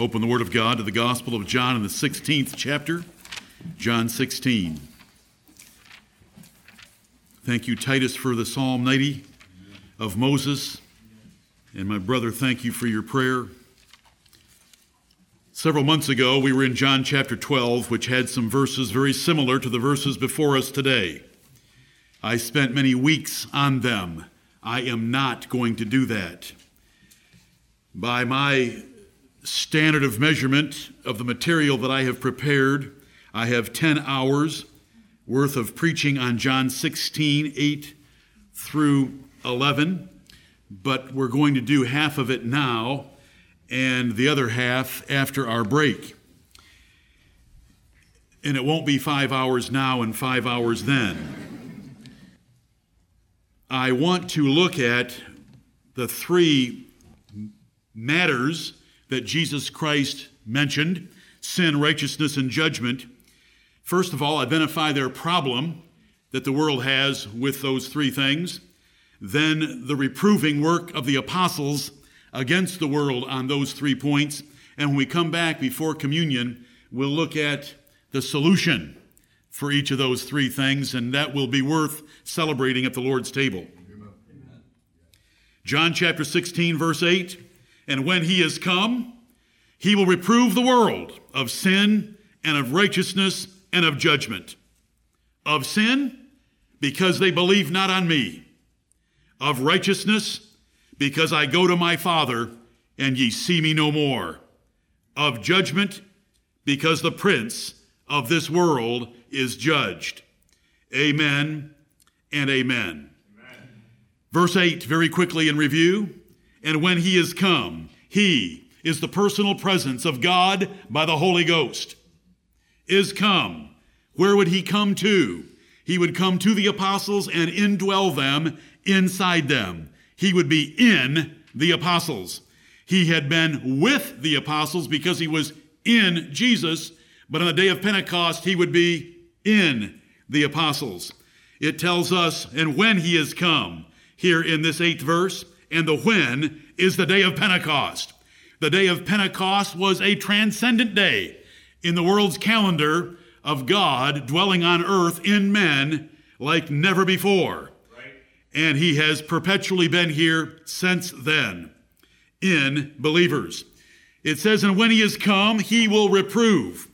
Open the Word of God to the Gospel of John in the 16th chapter, John 16. Thank you, Titus, for the Psalm 90 of Moses. And my brother, thank you for your prayer. Several months ago, we were in John chapter 12, which had some verses very similar to the verses before us today. I spent many weeks on them. I am not going to do that. By my standard of measurement of the material that I have prepared, I have 10 hours worth of preaching on John 16, 8 through 11, but we're going to do half of it now and the other half after our break. And it won't be five hours now and five hours then. I want to look at the three matters that Jesus Christ mentioned sin, righteousness, and judgment. First of all, identify their problem that the world has with those three things. Then the reproving work of the apostles against the world on those three points. And when we come back before communion, we'll look at the solution for each of those three things, and that will be worth celebrating at the Lord's table. John chapter 16, verse 8 And when he is come, he will reprove the world of sin and of righteousness and of judgment. Of sin, because they believe not on me. Of righteousness, because I go to my Father, and ye see me no more. Of judgment, because the prince of this world is judged. Amen and amen. amen. Verse 8, very quickly in review. And when he is come, he is the personal presence of God by the Holy Ghost. Is come. Where would he come to? He would come to the apostles and indwell them inside them he would be in the apostles. He had been with the apostles because he was in Jesus, but on the day of Pentecost, he would be in the apostles. It tells us, and when he is come, here in this eighth verse, and the when is the day of Pentecost. The day of Pentecost was a transcendent day in the world's calendar of God dwelling on earth in men like never before and he has perpetually been here since then in believers. It says, And when he is come, he will reprove.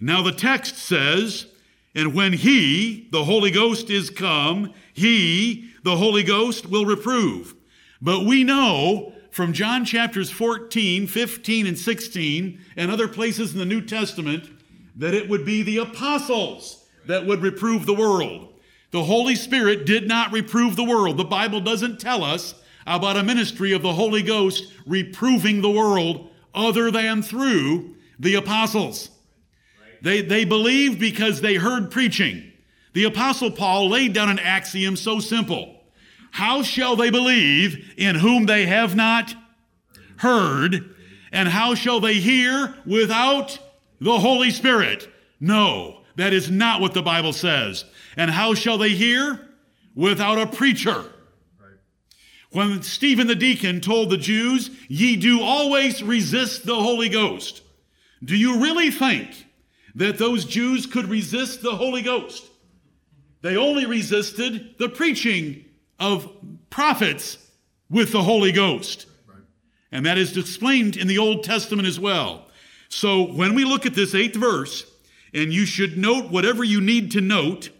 Now the text says, And when he, the Holy Ghost, is come, he, the Holy Ghost, will reprove. But we know from John chapters 14, 15, and 16, and other places in the New Testament, that it would be the apostles that would reprove the world. The Holy Spirit did not reprove the world. The Bible doesn't tell us about a ministry of the Holy Ghost reproving the world other than through the apostles. They, they believed because they heard preaching. The apostle Paul laid down an axiom so simple. How shall they believe in whom they have not heard? And how shall they hear without the Holy Spirit? No, that is not what the Bible says. And how shall they hear? Without a preacher. When Stephen the deacon told the Jews, Ye do always resist the Holy Ghost, do you really think that those Jews could resist the Holy Ghost? They only resisted the preaching of prophets with the Holy Ghost. And that is explained in the Old Testament as well. So when we look at this eighth verse, and you should note whatever you need to note,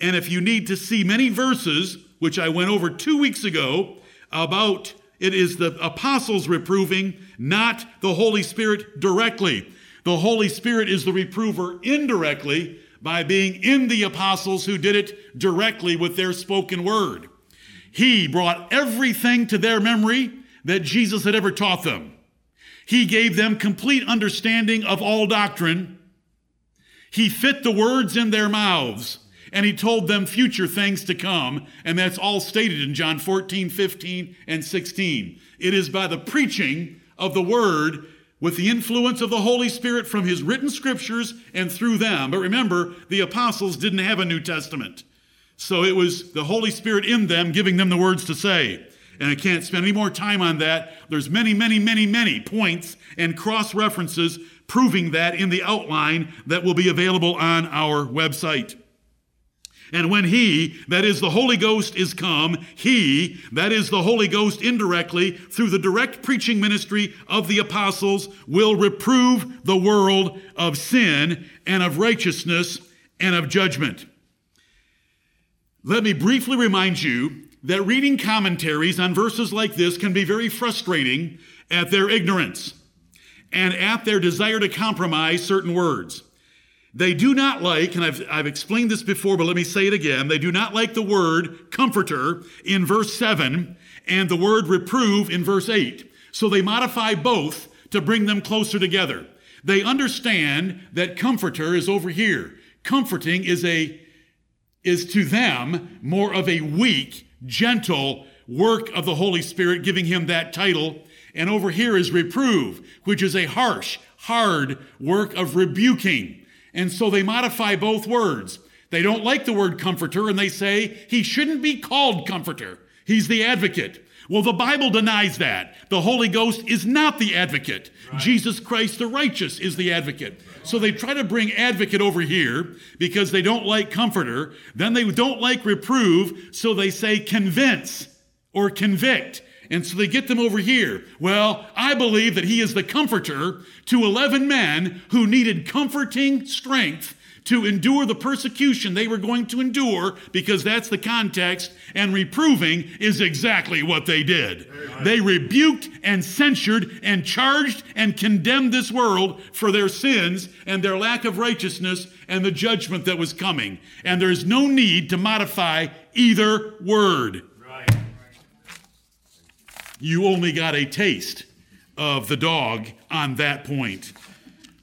and if you need to see many verses, which I went over two weeks ago, about it is the apostles reproving, not the Holy Spirit directly. The Holy Spirit is the reprover indirectly by being in the apostles who did it directly with their spoken word. He brought everything to their memory that Jesus had ever taught them. He gave them complete understanding of all doctrine. He fit the words in their mouths and he told them future things to come. And that's all stated in John 14, 15, and 16. It is by the preaching of the word with the influence of the Holy Spirit from his written scriptures and through them. But remember, the apostles didn't have a New Testament. So it was the Holy Spirit in them giving them the words to say. And I can't spend any more time on that. There's many, many, many, many points and cross references proving that in the outline that will be available on our website. And when he, that is the Holy Ghost, is come, he, that is the Holy Ghost indirectly, through the direct preaching ministry of the apostles, will reprove the world of sin and of righteousness and of judgment. Let me briefly remind you that reading commentaries on verses like this can be very frustrating at their ignorance and at their desire to compromise certain words. They do not like, and I've, I've explained this before, but let me say it again. They do not like the word comforter in verse 7 and the word reprove in verse 8. So they modify both to bring them closer together. They understand that comforter is over here. Comforting is a, is to them more of a weak, gentle work of the Holy Spirit, giving him that title and over here is reprove, which is a harsh, hard work of rebuking. And so they modify both words. They don't like the word comforter and they say he shouldn't be called comforter. He's the advocate. Well, the Bible denies that. The Holy Ghost is not the advocate. Right. Jesus Christ the righteous is the advocate. So they try to bring advocate over here because they don't like comforter. Then they don't like reprove, so they say convince or convict. And so they get them over here. Well, I believe that he is the comforter to 11 men who needed comforting strength to endure the persecution they were going to endure because that's the context, and reproving is exactly what they did. They rebuked and censured and charged and condemned this world for their sins and their lack of righteousness and the judgment that was coming. And there's no need to modify either word you only got a taste of the dog on that point.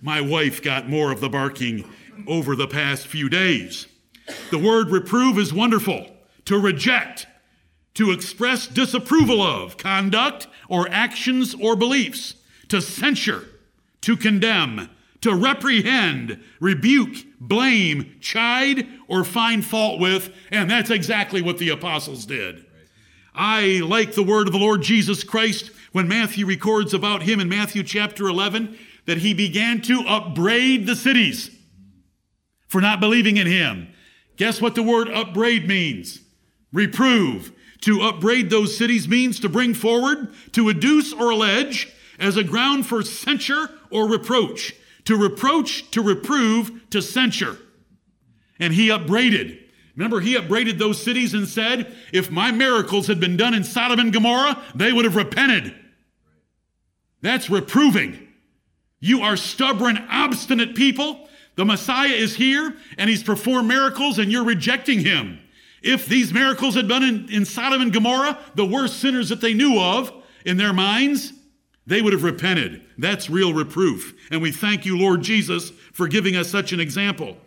My wife got more of the barking over the past few days. The word reprove is wonderful. To reject, to express disapproval of conduct or actions or beliefs, to censure, to condemn, to reprehend, rebuke, blame, chide, or find fault with, and that's exactly what the apostles did. I like the word of the Lord Jesus Christ when Matthew records about him in Matthew chapter 11 that he began to upbraid the cities for not believing in him. Guess what the word upbraid means? Reprove. To upbraid those cities means to bring forward, to adduce or allege as a ground for censure or reproach. To reproach, to reprove, to censure. And he upbraided. Remember, he upbraided those cities and said, if my miracles had been done in Sodom and Gomorrah, they would have repented. That's reproving. You are stubborn, obstinate people. The Messiah is here and he's performed miracles and you're rejecting him. If these miracles had been in, in Sodom and Gomorrah, the worst sinners that they knew of in their minds, they would have repented. That's real reproof. And we thank you, Lord Jesus, for giving us such an example.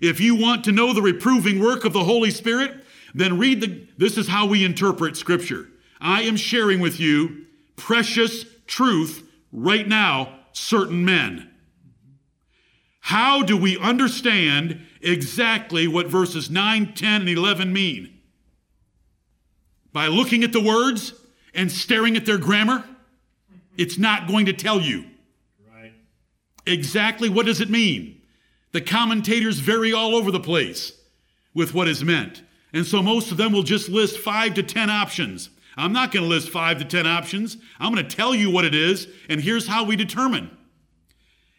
If you want to know the reproving work of the Holy Spirit, then read the, this is how we interpret Scripture. I am sharing with you precious truth right now, certain men. How do we understand exactly what verses 9, 10, and 11 mean? By looking at the words and staring at their grammar? It's not going to tell you. Right. Exactly what does it mean? The commentators vary all over the place with what is meant. And so most of them will just list five to 10 options. I'm not going to list five to 10 options. I'm going to tell you what it is, and here's how we determine.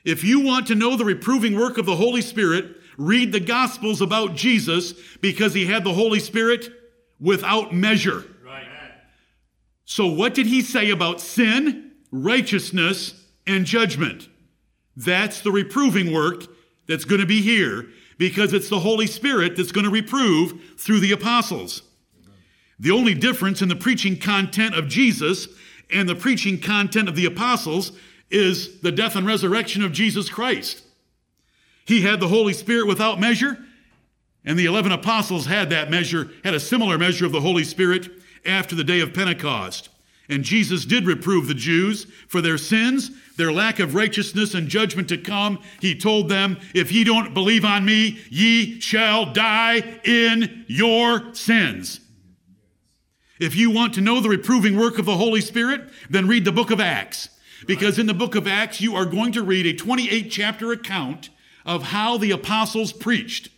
If you want to know the reproving work of the Holy Spirit, read the Gospels about Jesus because he had the Holy Spirit without measure. Right. So, what did he say about sin, righteousness, and judgment? That's the reproving work that's going to be here because it's the Holy Spirit that's going to reprove through the apostles. The only difference in the preaching content of Jesus and the preaching content of the apostles is the death and resurrection of Jesus Christ. He had the Holy Spirit without measure, and the 11 apostles had that measure, had a similar measure of the Holy Spirit after the day of Pentecost. And Jesus did reprove the Jews for their sins, their lack of righteousness and judgment to come. He told them, If ye don't believe on me, ye shall die in your sins. If you want to know the reproving work of the Holy Spirit, then read the book of Acts. Because in the book of Acts, you are going to read a 28 chapter account of how the apostles preached.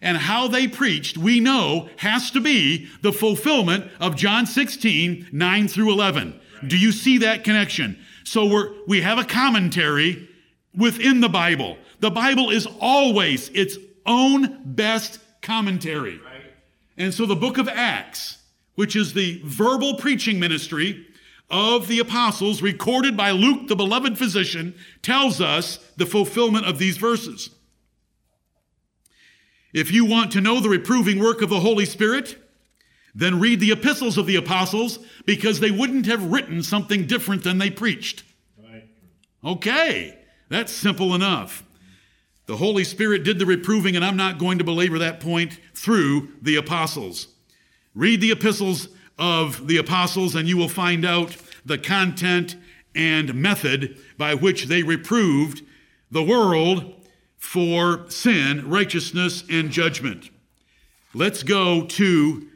And how they preached, we know, has to be the fulfillment of John 16, 9 through 11. Right. Do you see that connection? So we're, we have a commentary within the Bible. The Bible is always its own best commentary. Right. And so the book of Acts, which is the verbal preaching ministry of the apostles recorded by Luke, the beloved physician, tells us the fulfillment of these verses. If you want to know the reproving work of the Holy Spirit, then read the epistles of the apostles because they wouldn't have written something different than they preached. Right. Okay, that's simple enough. The Holy Spirit did the reproving, and I'm not going to belabor that point through the apostles. Read the epistles of the apostles, and you will find out the content and method by which they reproved the world for sin, righteousness, and judgment. Let's go to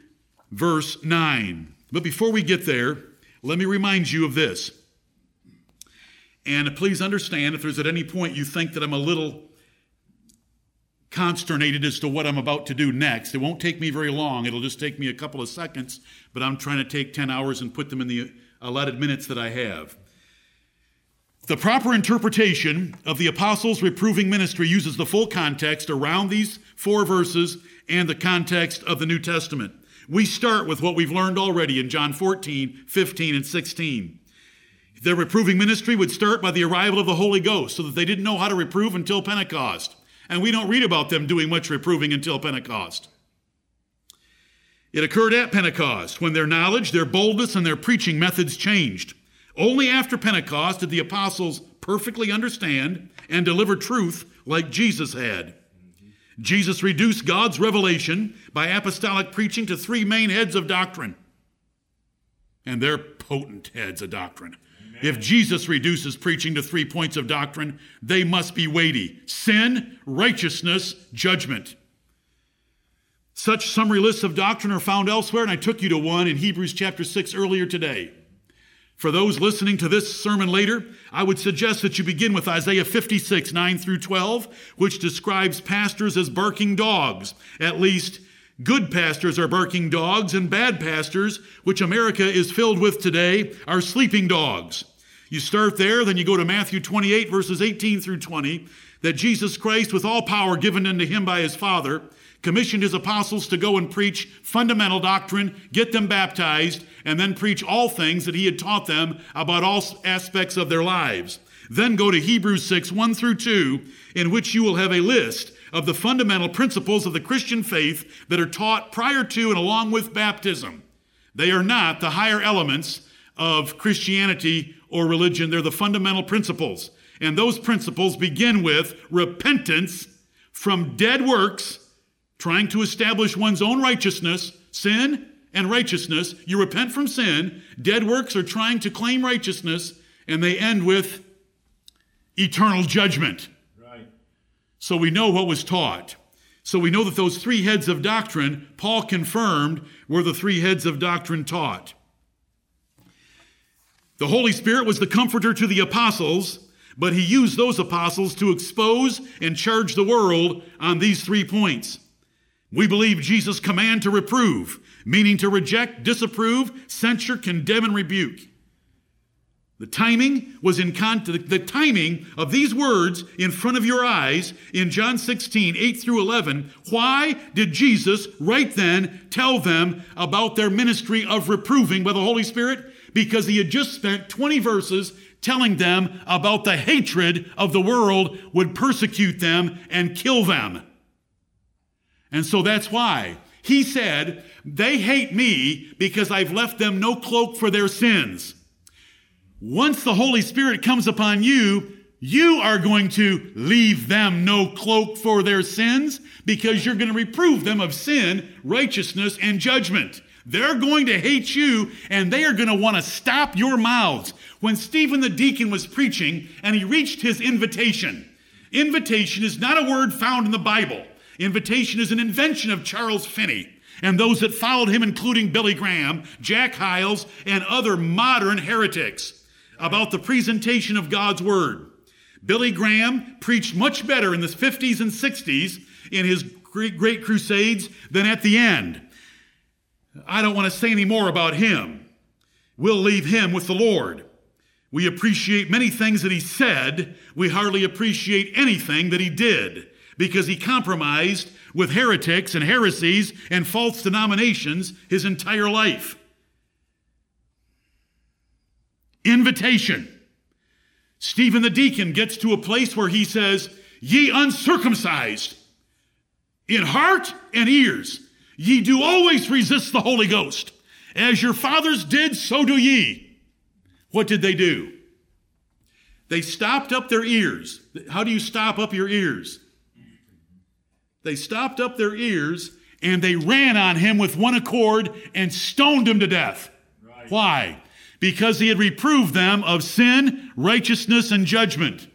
verse 9. But before we get there, let me remind you of this. And please understand if there's at any point you think that I'm a little consternated as to what I'm about to do next, it won't take me very long. It'll just take me a couple of seconds, but I'm trying to take 10 hours and put them in the allotted minutes that I have. The proper interpretation of the apostles' reproving ministry uses the full context around these four verses and the context of the New Testament. We start with what we've learned already in John 14, 15, and 16. Their reproving ministry would start by the arrival of the Holy Ghost so that they didn't know how to reprove until Pentecost. And we don't read about them doing much reproving until Pentecost. It occurred at Pentecost when their knowledge, their boldness, and their preaching methods changed. Only after Pentecost did the apostles perfectly understand and deliver truth like Jesus had. Jesus reduced God's revelation by apostolic preaching to three main heads of doctrine. And they're potent heads of doctrine. If Jesus reduces preaching to three points of doctrine, they must be weighty sin, righteousness, judgment. Such summary lists of doctrine are found elsewhere, and I took you to one in Hebrews chapter 6 earlier today. For those listening to this sermon later, I would suggest that you begin with Isaiah 56, 9 through 12, which describes pastors as barking dogs. At least, good pastors are barking dogs, and bad pastors, which America is filled with today, are sleeping dogs. You start there, then you go to Matthew 28, verses 18 through 20, that Jesus Christ, with all power given unto him by his Father, commissioned his apostles to go and preach fundamental doctrine, get them baptized, and then preach all things that he had taught them about all aspects of their lives. Then go to Hebrews 6, 1 through 2, in which you will have a list of the fundamental principles of the Christian faith that are taught prior to and along with baptism. They are not the higher elements of Christianity or religion, they're the fundamental principles. And those principles begin with repentance from dead works trying to establish one's own righteousness, sin and righteousness. You repent from sin. Dead works are trying to claim righteousness, and they end with eternal judgment. So we know what was taught. So we know that those three heads of doctrine, Paul confirmed, were the three heads of doctrine taught. The Holy Spirit was the comforter to the apostles, but he used those apostles to expose and charge the world on these three points. We believe Jesus' command to reprove, meaning to reject, disapprove, censure, condemn, and rebuke. The timing was in con- the timing of these words in front of your eyes in John 16, 8 through 11. Why did Jesus right then tell them about their ministry of reproving by the Holy Spirit? Because he had just spent 20 verses telling them about the hatred of the world would persecute them and kill them. And so that's why he said, They hate me because I've left them no cloak for their sins. Once the Holy Spirit comes upon you, you are going to leave them no cloak for their sins because you're going to reprove them of sin, righteousness, and judgment. They're going to hate you and they are going to want to stop your mouths. When Stephen the deacon was preaching and he reached his invitation, invitation is not a word found in the Bible. Invitation is an invention of Charles Finney. and those that followed him, including Billy Graham, Jack Hyles, and other modern heretics, about the presentation of God's Word. Billy Graham preached much better in the 50s and 60s in his great, great crusades than at the end. I don't want to say any more about him. We'll leave him with the Lord. We appreciate many things that he said. We hardly appreciate anything that he did because he compromised with heretics and heresies and false denominations his entire life. Invitation. Stephen the deacon gets to a place where he says, Ye uncircumcised, in heart and ears, ye do always resist the Holy Ghost. As your fathers did, so do ye. What did they do? They stopped up their ears. How do you stop up your ears? They stopped up their ears and they ran on him with one accord and stoned him to death. Right. Why? Because he had reproved them of sin, righteousness, and judgment.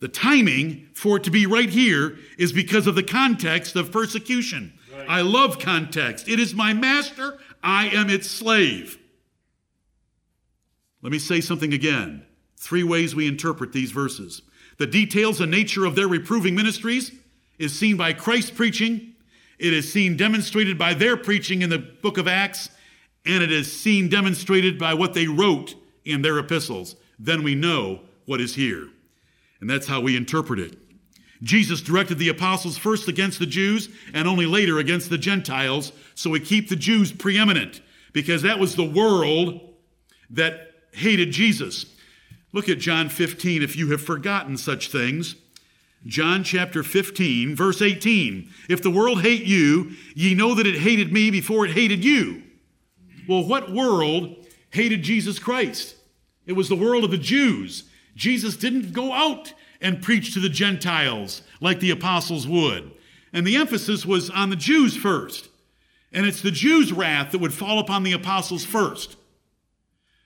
The timing for it to be right here is because of the context of persecution. Right. I love context. It is my master, I am its slave. Let me say something again. Three ways we interpret these verses. The details and nature of their reproving ministries is seen by Christ's preaching, it is seen demonstrated by their preaching in the book of Acts, and it is seen demonstrated by what they wrote in their epistles. Then we know what is here. And that's how we interpret it. Jesus directed the apostles first against the Jews and only later against the Gentiles, so we keep the Jews preeminent because that was the world that hated Jesus. Look at John 15 if you have forgotten such things. John chapter 15, verse 18. If the world hate you, ye know that it hated me before it hated you. Well, what world hated Jesus Christ? It was the world of the Jews. Jesus didn't go out and preach to the Gentiles like the apostles would. And the emphasis was on the Jews first. And it's the Jews' wrath that would fall upon the apostles first.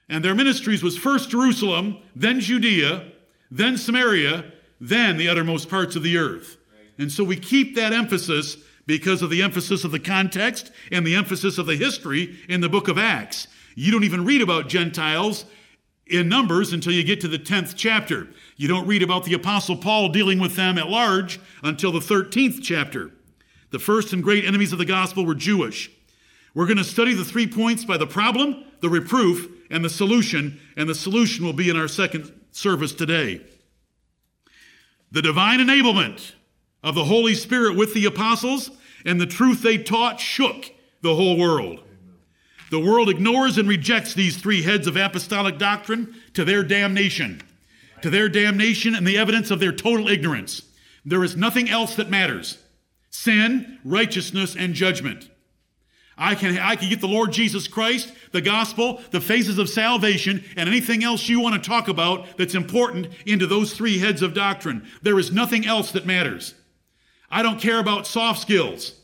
And their ministries was first Jerusalem, then Judea, then Samaria, then the uttermost parts of the earth. And so we keep that emphasis because of the emphasis of the context and the emphasis of the history in the book of Acts. You don't even read about Gentiles in Numbers until you get to the 10th chapter. You don't read about the Apostle Paul dealing with them at large until the 13th chapter. The first and great enemies of the gospel were Jewish. We're going to study the three points by the problem, the reproof, and the solution, and the solution will be in our second service today. The divine enablement of the Holy Spirit with the apostles and the truth they taught shook the whole world. The world ignores and rejects these three heads of apostolic doctrine to their damnation, to their damnation and the evidence of their total ignorance. There is nothing else that matters sin, righteousness, and judgment. I can, I can get the Lord Jesus Christ, the gospel, the phases of salvation, and anything else you want to talk about that's important into those three heads of doctrine. There is nothing else that matters. I don't care about soft skills.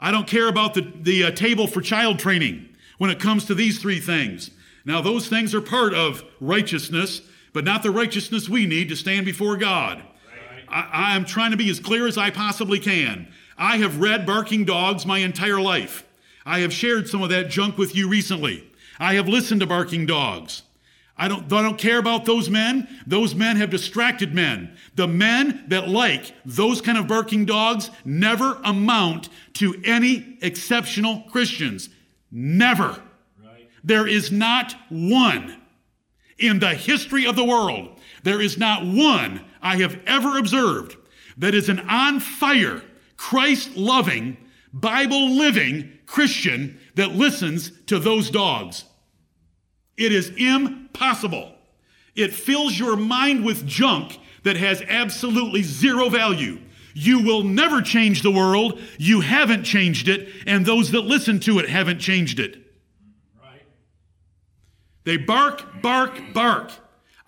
I don't care about the, the uh, table for child training when it comes to these three things. Now, those things are part of righteousness, but not the righteousness we need to stand before God. I, I am trying to be as clear as I possibly can. I have read Barking Dogs my entire life. I have shared some of that junk with you recently. I have listened to Barking Dogs. I don't, I don't care about those men. Those men have distracted men. The men that like those kind of barking dogs never amount to any exceptional Christians. Never. Right. There is not one in the history of the world. There is not one I have ever observed that is an on fire, Christ loving, Bible living Christian that listens to those dogs. It is impossible. It fills your mind with junk that has absolutely zero value. You will never change the world. You haven't changed it, and those that listen to it haven't changed it. Right. They bark, bark, bark.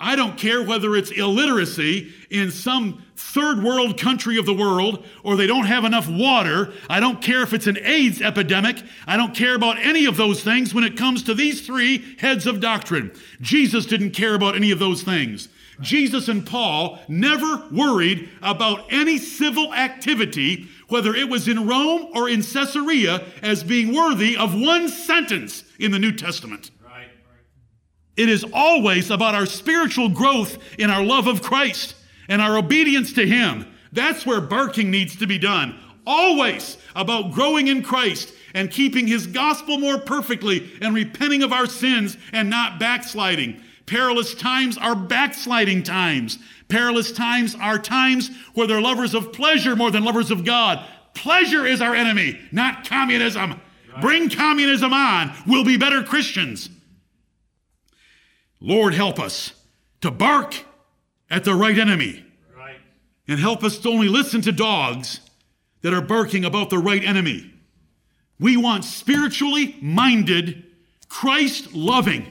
I don't care whether it's illiteracy in some third world country of the world or they don't have enough water. I don't care if it's an AIDS epidemic. I don't care about any of those things when it comes to these three heads of doctrine. Jesus didn't care about any of those things. Jesus and Paul never worried about any civil activity whether it was in Rome or in Caesarea, as being worthy of one sentence in the New Testament. It is always about our spiritual growth in our love of Christ and our obedience to Him. That's where barking needs to be done. Always about growing in Christ and keeping His gospel more perfectly and repenting of our sins and not backsliding. Perilous times are backsliding times. Perilous times are times where they're lovers of pleasure more than lovers of God. Pleasure is our enemy, not communism. Right. Bring communism on. We'll be better Christians. Lord, help us to bark at the right enemy. Right. And help us to only listen to dogs that are barking about the right enemy. We want spiritually minded, Christ loving,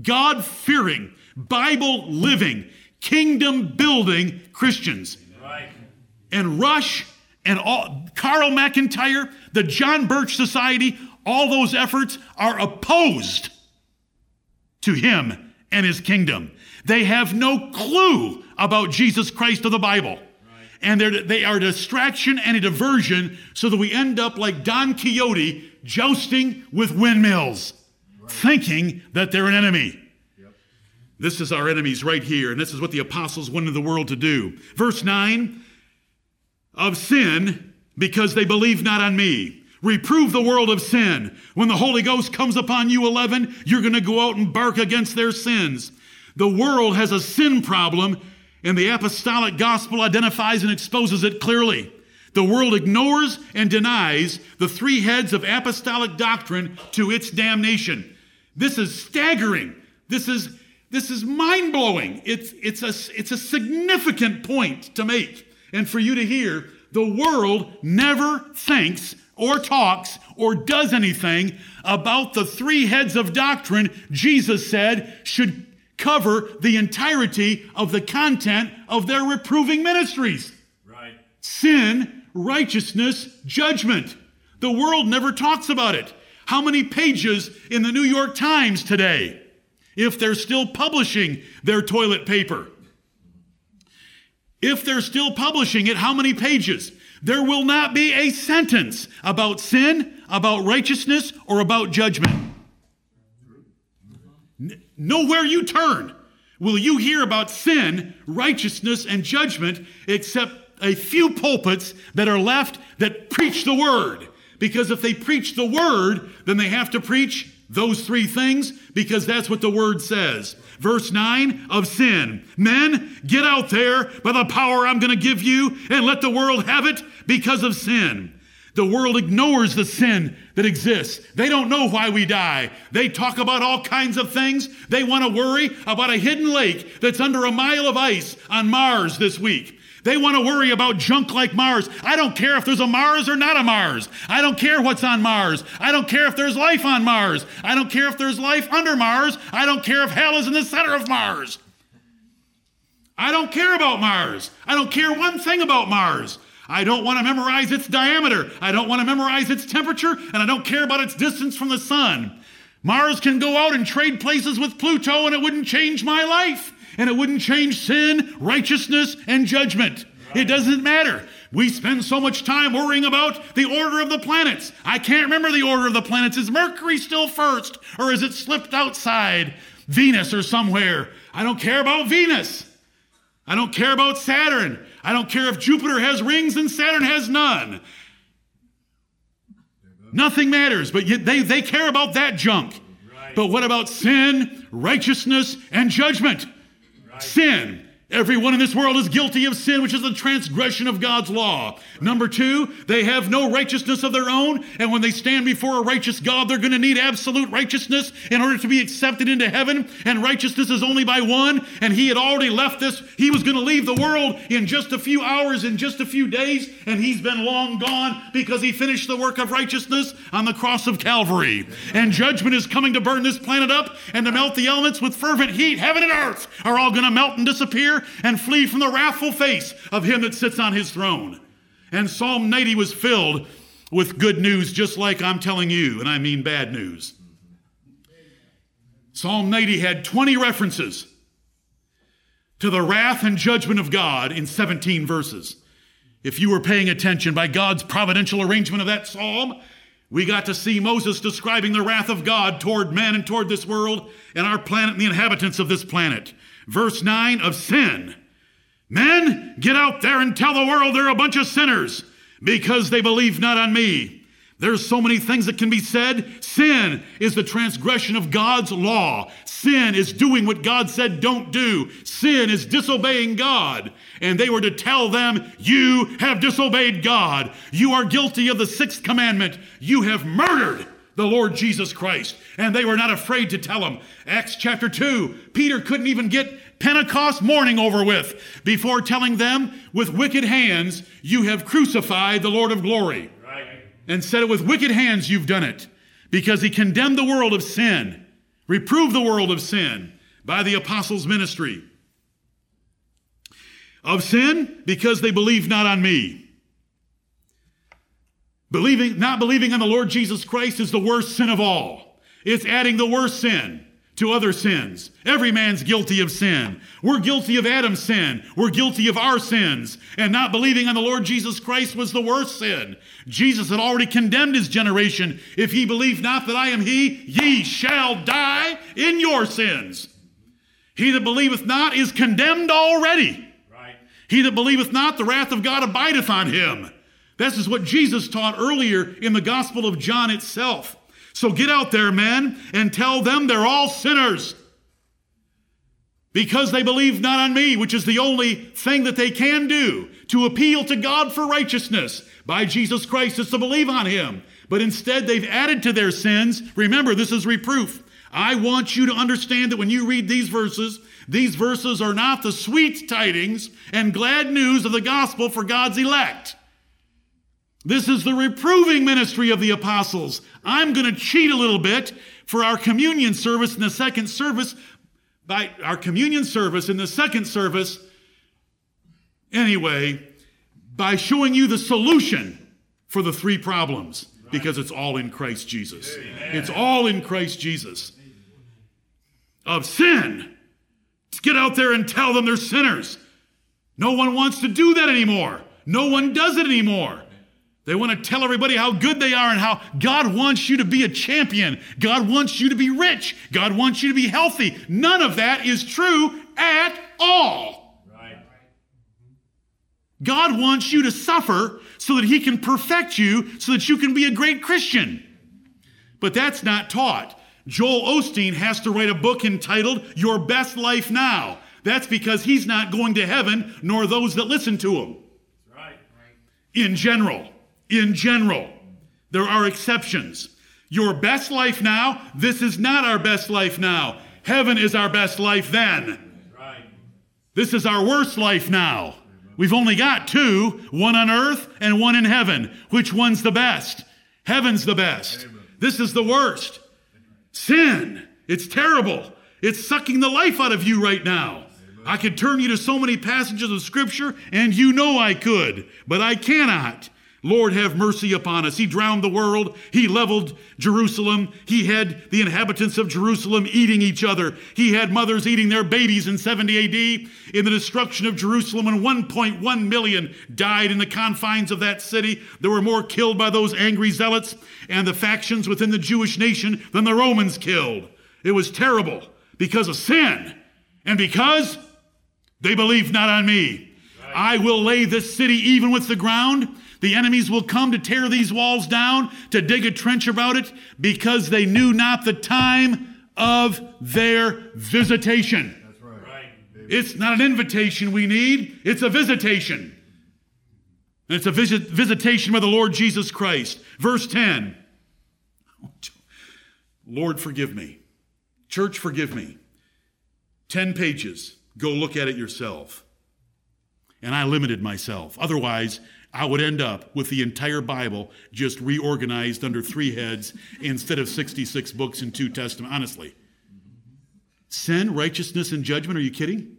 God fearing, Bible living, kingdom building Christians. Right. And Rush and all, Carl McIntire, the John Birch Society, all those efforts are opposed to him and his kingdom. They have no clue about Jesus Christ of the Bible. Right. And they're, a distraction and a diversion so that we end up like Don Quixote jousting with windmills, right. thinking that they're an enemy. This is our enemies right here, and this is what the apostles went into the world to do. Verse 9 of sin, because they believe not on me. Reprove the world of sin. When the Holy Ghost comes upon you, 11, you're going to go out and bark against their sins. The world has a sin problem, and the apostolic gospel identifies and exposes it clearly. The world ignores and denies the three heads of apostolic doctrine to its damnation. This is staggering. This is this is mind blowing. It's, it's, a, it's a significant point to make and for you to hear. The world never thinks or talks or does anything about the three heads of doctrine Jesus said should cover the entirety of the content of their reproving ministries. Right. Sin, righteousness, judgment. The world never talks about it. How many pages in the New York Times today? if they're still publishing their toilet paper. If they're still publishing it, how many pages? There will not be a sentence about sin, about righteousness, or about judgment. Nowhere you turn will you hear about sin, righteousness, and judgment except a few pulpits that are left that preach the word. Because if they preach the word, then they have to preach those three things because that's what the word says. Verse 9 of sin. Men, get out there by the power I'm going to give you and let the world have it because of sin. The world ignores the sin that exists. They don't know why we die. They talk about all kinds of things. They want to worry about a hidden lake that's under a mile of ice on Mars this week. They want to worry about junk like Mars. I don't care if there's a Mars or not a Mars. I don't care what's on Mars. I don't care if there's life on Mars. I don't care if there's life under Mars. I don't care if hell is in the center of Mars. I don't care about Mars. I don't care one thing about Mars. I don't want to memorize its diameter. I don't want to memorize its temperature, and I don't care about its distance from the sun. Mars can go out and trade places with Pluto, and it wouldn't change my life and it wouldn't change sin, righteousness, and judgment. It doesn't matter. We spend so much time worrying about the order of the planets. I can't remember the order of the planets. Is Mercury still first, or is it slipped outside Venus or somewhere? I don't care about Venus. I don't care about Saturn. I don't care if Jupiter has rings and Saturn has none. Nothing matters, but they, they care about that junk. But what about sin, righteousness, and judgment? Sin. Everyone in this world is guilty of sin, which is the transgression of God's law. Number two, they have no righteousness of their own, and when they stand before a righteous God, they're going to need absolute righteousness in order to be accepted into heaven. And righteousness is only by one, and he had already left this. He was going to leave the world in just a few hours, in just a few days, and he's been long gone because he finished the work of righteousness on the cross of Calvary. And judgment is coming to burn this planet up and to melt the elements with fervent heat. Heaven and earth are all going to melt and disappear and flee from the wrathful face of him that sits on his throne. And Psalm 90 was filled with good news, just like I'm telling you, and I mean bad news. Psalm 90 had 20 references to the wrath and judgment of God in 17 verses. If you were paying attention by God's providential arrangement of that psalm, we got to see Moses describing the wrath of God toward man and toward this world and our planet and the inhabitants of this planet. Verse 9 of sin. Men, get out there and tell the world they're a bunch of sinners because they believe not on me. There's so many things that can be said. Sin is the transgression of God's law. Sin is doing what God said don't do. Sin is disobeying God. And they were to tell them, You have disobeyed God. You are guilty of the sixth commandment. You have murdered the Lord Jesus Christ. And they were not afraid to tell him. Acts chapter 2, Peter couldn't even get Pentecost morning over with before telling them, With wicked hands, you have crucified the Lord of glory and said it with wicked hands you've done it because he condemned the world of sin, reproved the world of sin by the apostles' ministry. Of sin because they believe not on me. Believing, not believing on the Lord Jesus Christ is the worst sin of all. It's adding the worst sin to other sins. Every man's guilty of sin. We're guilty of Adam's sin. We're guilty of our sins. And not believing on the Lord Jesus Christ was the worst sin. Jesus had already condemned his generation. If ye believe not that I am he, ye shall die in your sins. He that believeth not is condemned already. Right. He that believeth not, the wrath of God abideth on him. This is what Jesus taught earlier in the Gospel of John itself. So get out there, men, and tell them they're all sinners. Because they believe not on me, which is the only thing that they can do to appeal to God for righteousness by Jesus Christ is to believe on him. But instead, they've added to their sins. Remember, this is reproof. I want you to understand that when you read these verses, these verses are not the sweet tidings and glad news of the gospel for God's elect. This is the reproving ministry of the apostles. I'm going to cheat a little bit for our communion service in the second service. By our communion service in the second service, anyway, by showing you the solution for the three problems because it's all in Christ Jesus. Amen. It's all in Christ Jesus. Of sin. Get out there and tell them they're sinners. No one wants to do that anymore. No one does it anymore. They want to tell everybody how good they are and how God wants you to be a champion. God wants you to be rich. God wants you to be healthy. None of that is true at all. Right. God wants you to suffer so that He can perfect you so that you can be a great Christian. But that's not taught. Joel Osteen has to write a book entitled Your Best Life Now. That's because he's not going to heaven, nor those that listen to him. Right. In general in general. There are exceptions. Your best life now, this is not our best life now. Heaven is our best life then. This is our worst life now. We've only got two, one on earth and one in heaven. Which one's the best? Heaven's the best. This is the worst. Sin. It's terrible. It's sucking the life out of you right now. I could turn you to so many passages of Scripture, and you know I could, but I cannot. Lord, have mercy upon us. He drowned the world. He leveled Jerusalem. He had the inhabitants of Jerusalem eating each other. He had mothers eating their babies in 70 AD. In the destruction of Jerusalem, when 1.1 million died in the confines of that city, there were more killed by those angry zealots and the factions within the Jewish nation than the Romans killed. It was terrible because of sin and because they believed not on me. I will lay this city even with the ground the enemies will come to tear these walls down, to dig a trench about it, because they knew not the time of their visitation. That's right. It's not an invitation we need, it's a visitation. And it's a visit, visitation by the Lord Jesus Christ. Verse 10 Lord, forgive me. Church, forgive me. 10 pages. Go look at it yourself. And I limited myself. Otherwise, I would end up with the entire Bible just reorganized under three heads instead of 66 books and two testaments. Honestly. Sin, righteousness, and judgment. Are you kidding?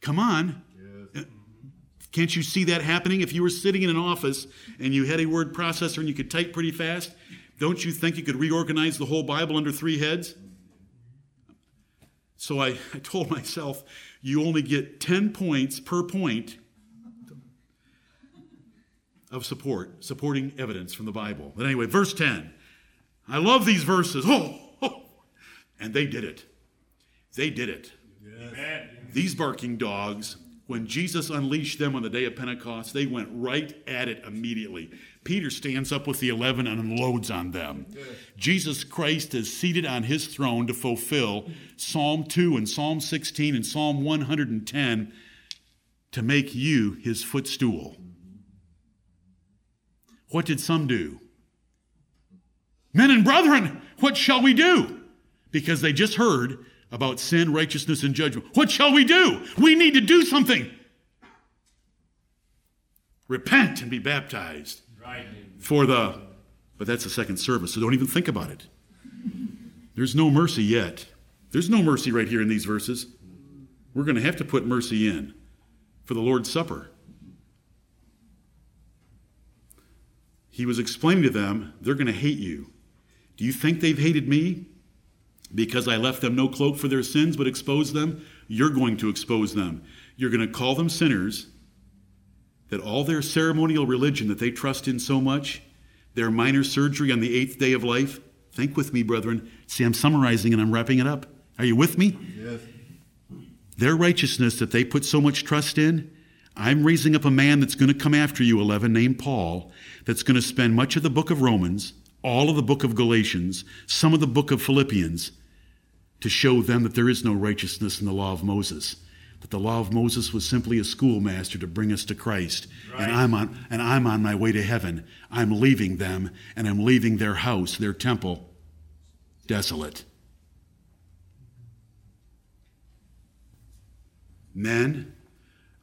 Come on. Yes. Uh, can't you see that happening? If you were sitting in an office and you had a word processor and you could type pretty fast, don't you think you could reorganize the whole Bible under three heads? So I, I told myself, you only get 10 points per point of support, supporting evidence from the Bible. But anyway, verse 10. I love these verses. Oh, oh. and they did it. They did it. Yes. These barking dogs, when Jesus unleashed them on the day of Pentecost, they went right at it immediately. Peter stands up with the eleven and unloads on them. Yes. Jesus Christ is seated on his throne to fulfill Psalm 2 and Psalm 16 and Psalm 110 to make you his footstool. What did some do? Men and brethren, what shall we do? Because they just heard about sin, righteousness, and judgment. What shall we do? We need to do something. Repent and be baptized right. for the, but that's the second service, so don't even think about it. There's no mercy yet. There's no mercy right here in these verses. We're going to have to put mercy in for the Lord's Supper. He was explaining to them, they're going to hate you. Do you think they've hated me because I left them no cloak for their sins but exposed them? You're going to expose them. You're going to call them sinners, that all their ceremonial religion that they trust in so much, their minor surgery on the eighth day of life, think with me, brethren. See, I'm summarizing and I'm wrapping it up. Are you with me? Yes. Their righteousness that they put so much trust in, I'm raising up a man that's going to come after you, 11, named Paul, that's going to spend much of the book of Romans, all of the book of Galatians, some of the book of Philippians, to show them that there is no righteousness in the law of Moses. That the law of Moses was simply a schoolmaster to bring us to Christ. Right. And I'm on and I'm on my way to heaven. I'm leaving them and I'm leaving their house, their temple, desolate. Men,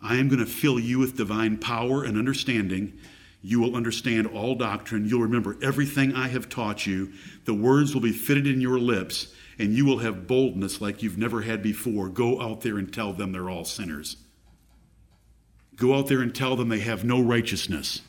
I am going to fill you with divine power and understanding you will understand all doctrine. You'll remember everything I have taught you. The words will be fitted in your lips, and you will have boldness like you've never had before. Go out there and tell them they're all sinners. Go out there and tell them they have no righteousness.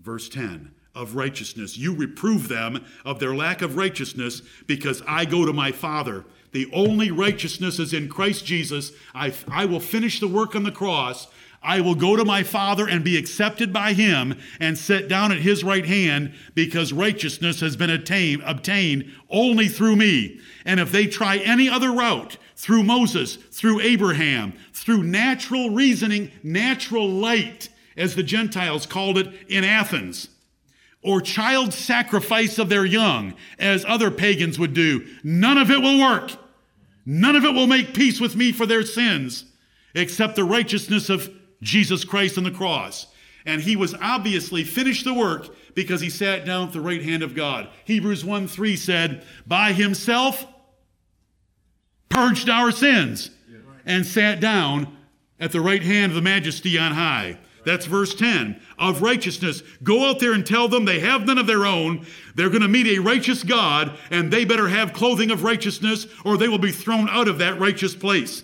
Verse 10 of righteousness. You reprove them of their lack of righteousness because I go to my Father. The only righteousness is in Christ Jesus. I, I will finish the work on the cross I will go to my Father and be accepted by him and sit down at his right hand because righteousness has been attained, obtained only through me. And if they try any other route, through Moses, through Abraham, through natural reasoning, natural light, as the Gentiles called it in Athens, or child sacrifice of their young, as other pagans would do, none of it will work. None of it will make peace with me for their sins, except the righteousness of Jesus Christ on the cross. And he was obviously finished the work because he sat down at the right hand of God. Hebrews 1 3 said, By himself purged our sins and sat down at the right hand of the majesty on high. That's verse 10 of righteousness. Go out there and tell them they have none of their own. They're going to meet a righteous God, and they better have clothing of righteousness, or they will be thrown out of that righteous place.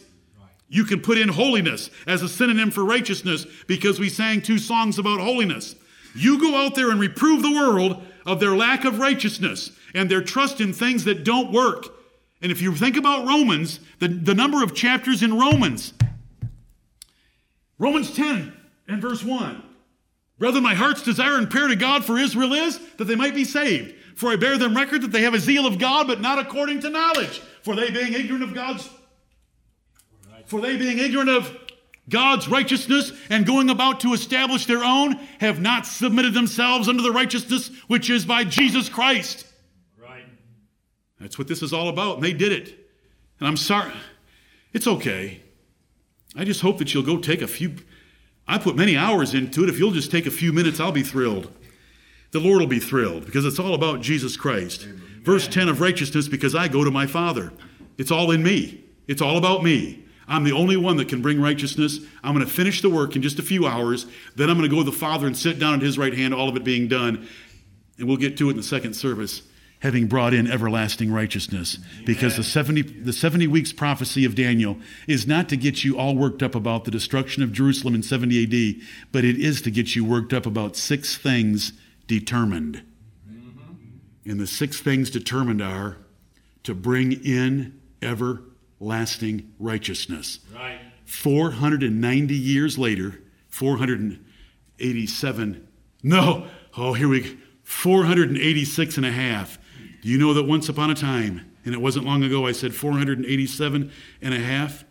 You can put in holiness as a synonym for righteousness because we sang two songs about holiness. You go out there and reprove the world of their lack of righteousness and their trust in things that don't work. And if you think about Romans, the, the number of chapters in Romans, Romans 10 and verse 1. Brother, my heart's desire and prayer to God for Israel is that they might be saved. For I bear them record that they have a zeal of God, but not according to knowledge. For they, being ignorant of God's for they, being ignorant of God's righteousness and going about to establish their own, have not submitted themselves unto the righteousness which is by Jesus Christ. Right. That's what this is all about. And they did it. And I'm sorry. It's okay. I just hope that you'll go take a few. I put many hours into it. If you'll just take a few minutes, I'll be thrilled. The Lord will be thrilled because it's all about Jesus Christ. Amen. Verse 10 of righteousness, because I go to my Father. It's all in me, it's all about me. I'm the only one that can bring righteousness. I'm going to finish the work in just a few hours. Then I'm going to go to the Father and sit down at his right hand, all of it being done. And we'll get to it in the second service, having brought in everlasting righteousness. Because the 70, the 70 weeks prophecy of Daniel is not to get you all worked up about the destruction of Jerusalem in 70 AD, but it is to get you worked up about six things determined. And the six things determined are to bring in everlasting righteousness. Right. 490 years later, 487, No. Oh, here we go. 486 and a half. Do you know that once upon a time, and it wasn't long ago, I said 487 and a half?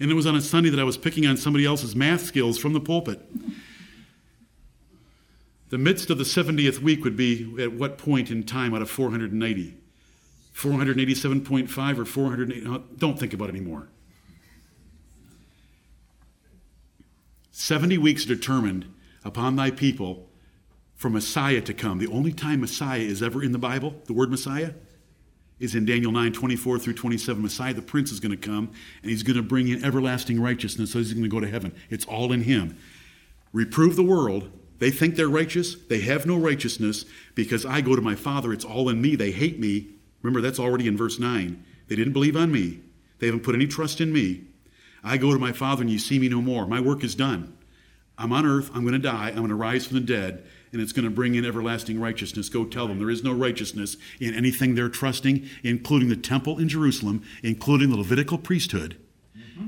And it was on a Sunday that I was picking on somebody else's math skills from the pulpit. The midst of the 70th week would be at what point in time out of 490? 487.5 or 408? Don't think about it anymore. 70 weeks determined upon thy people for Messiah to come. The only time Messiah is ever in the Bible, the word Messiah, is in Daniel 9 24 through 27. Messiah, the prince, is going to come and he's going to bring in everlasting righteousness, so he's going to go to heaven. It's all in him. Reprove the world. They think they're righteous. They have no righteousness because I go to my Father. It's all in me. They hate me. Remember, that's already in verse 9. They didn't believe on me, they haven't put any trust in me. I go to my Father and you see me no more. My work is done. I'm on earth. I'm going to die. I'm going to rise from the dead, and it's going to bring in everlasting righteousness. Go tell them there is no righteousness in anything they're trusting, including the temple in Jerusalem, including the Levitical priesthood, mm-hmm.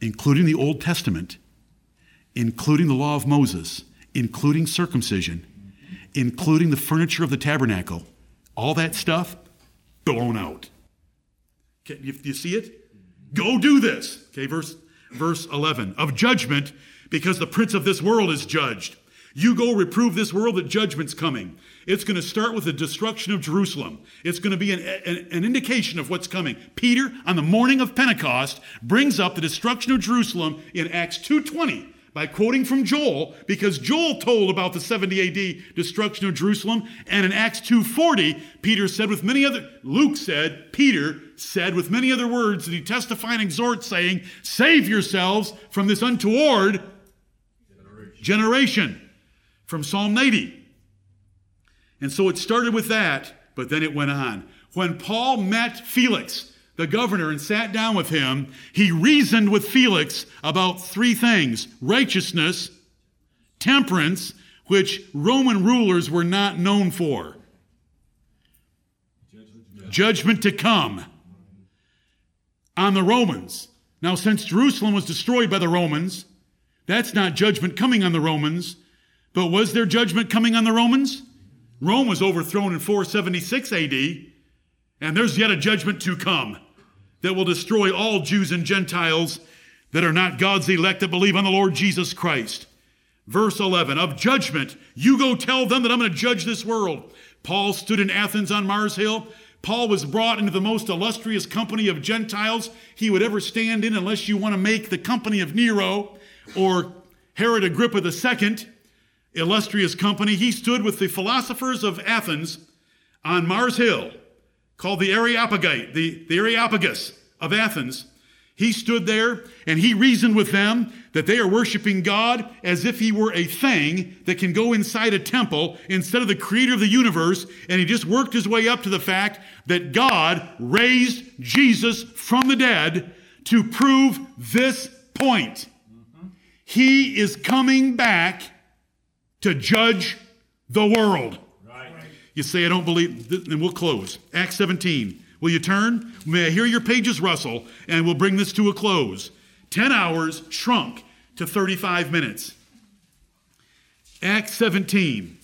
including the Old Testament, including the law of Moses, including circumcision, including the furniture of the tabernacle. All that stuff blown out. Okay, you, you see it? Go do this. Okay, verse, verse 11. Of judgment, because the prince of this world is judged. You go reprove this world that judgment's coming. It's going to start with the destruction of Jerusalem. It's going to be an, an, an, indication of what's coming. Peter, on the morning of Pentecost, brings up the destruction of Jerusalem in Acts 2.20 by quoting from Joel, because Joel told about the 70 AD destruction of Jerusalem, and in Acts 2.40, Peter said with many other, Luke said, Peter said with many other words that he testify and exhort, saying, Save yourselves from this untoward generation. generation. From Psalm 80. And so it started with that, but then it went on. When Paul met Felix, the governor and sat down with him, he reasoned with Felix about three things righteousness, temperance, which Roman rulers were not known for, judgment to come on the Romans. Now, since Jerusalem was destroyed by the Romans, that's not judgment coming on the Romans, but was there judgment coming on the Romans? Rome was overthrown in 476 AD, and there's yet a judgment to come that will destroy all Jews and Gentiles that are not God's elect that believe on the Lord Jesus Christ. Verse 11 Of judgment, you go tell them that I'm going to judge this world. Paul stood in Athens on Mars Hill. Paul was brought into the most illustrious company of Gentiles he would ever stand in, unless you want to make the company of Nero or Herod Agrippa II, illustrious company. He stood with the philosophers of Athens on Mars Hill called the Areopagite, the, the Areopagus of Athens. He stood there and he reasoned with them that they are worshiping God as if he were a thing that can go inside a temple instead of the creator of the universe. And he just worked his way up to the fact that God raised Jesus from the dead to prove this point. He is coming back to judge the world. Right. You say, I don't believe, and we'll close. Acts 17. Will you turn? May I hear your pages rustle, and we'll bring this to a close. 10 hours shrunk to 35 minutes. Acts 17.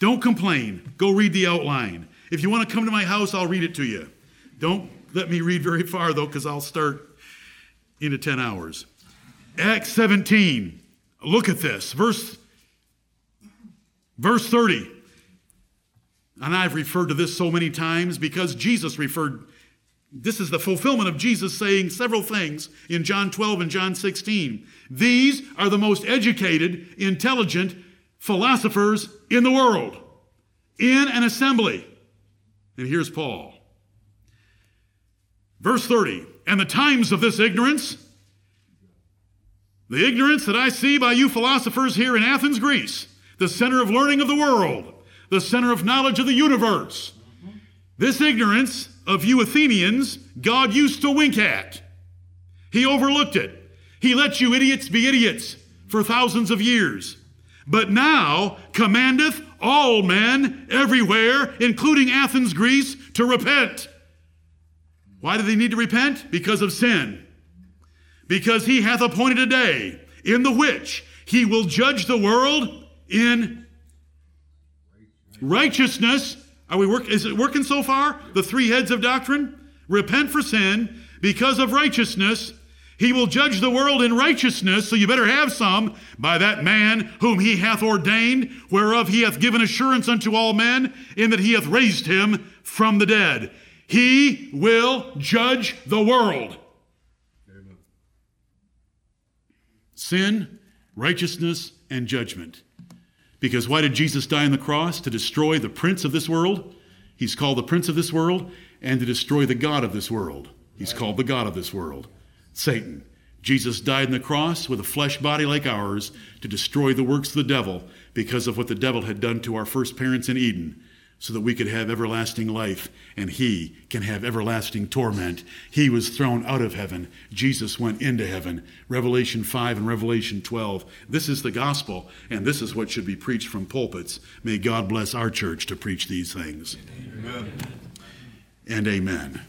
Don't complain. Go read the outline. If you want to come to my house, I'll read it to you. Don't let me read very far, though, because I'll start into 10 hours. Acts 17. Look at this. Verse, verse 30. And I've referred to this so many times because Jesus referred, this is the fulfillment of Jesus saying several things in John 12 and John 16. These are the most educated, intelligent philosophers in the world, in an assembly. And here's Paul. Verse 30 And the times of this ignorance, the ignorance that I see by you philosophers here in Athens, Greece, the center of learning of the world, the center of knowledge of the universe. This ignorance of you Athenians, God used to wink at. He overlooked it. He let you idiots be idiots for thousands of years. But now commandeth all men everywhere, including Athens, Greece, to repent. Why do they need to repent? Because of sin. Because he hath appointed a day in the which He will judge the world in righteousness. Are we work? Is it working so far? The three heads of doctrine: repent for sin, because of righteousness. He will judge the world in righteousness, so you better have some by that man whom he hath ordained, whereof he hath given assurance unto all men, in that he hath raised him from the dead. He will judge the world. Amen. Sin, righteousness, and judgment. Because why did Jesus die on the cross? To destroy the prince of this world. He's called the prince of this world, and to destroy the God of this world. He's called the God of this world. Satan. Jesus died on the cross with a flesh body like ours to destroy the works of the devil because of what the devil had done to our first parents in Eden, so that we could have everlasting life and he can have everlasting torment. He was thrown out of heaven. Jesus went into heaven. Revelation 5 and Revelation 12. This is the gospel, and this is what should be preached from pulpits. May God bless our church to preach these things. Amen. And amen.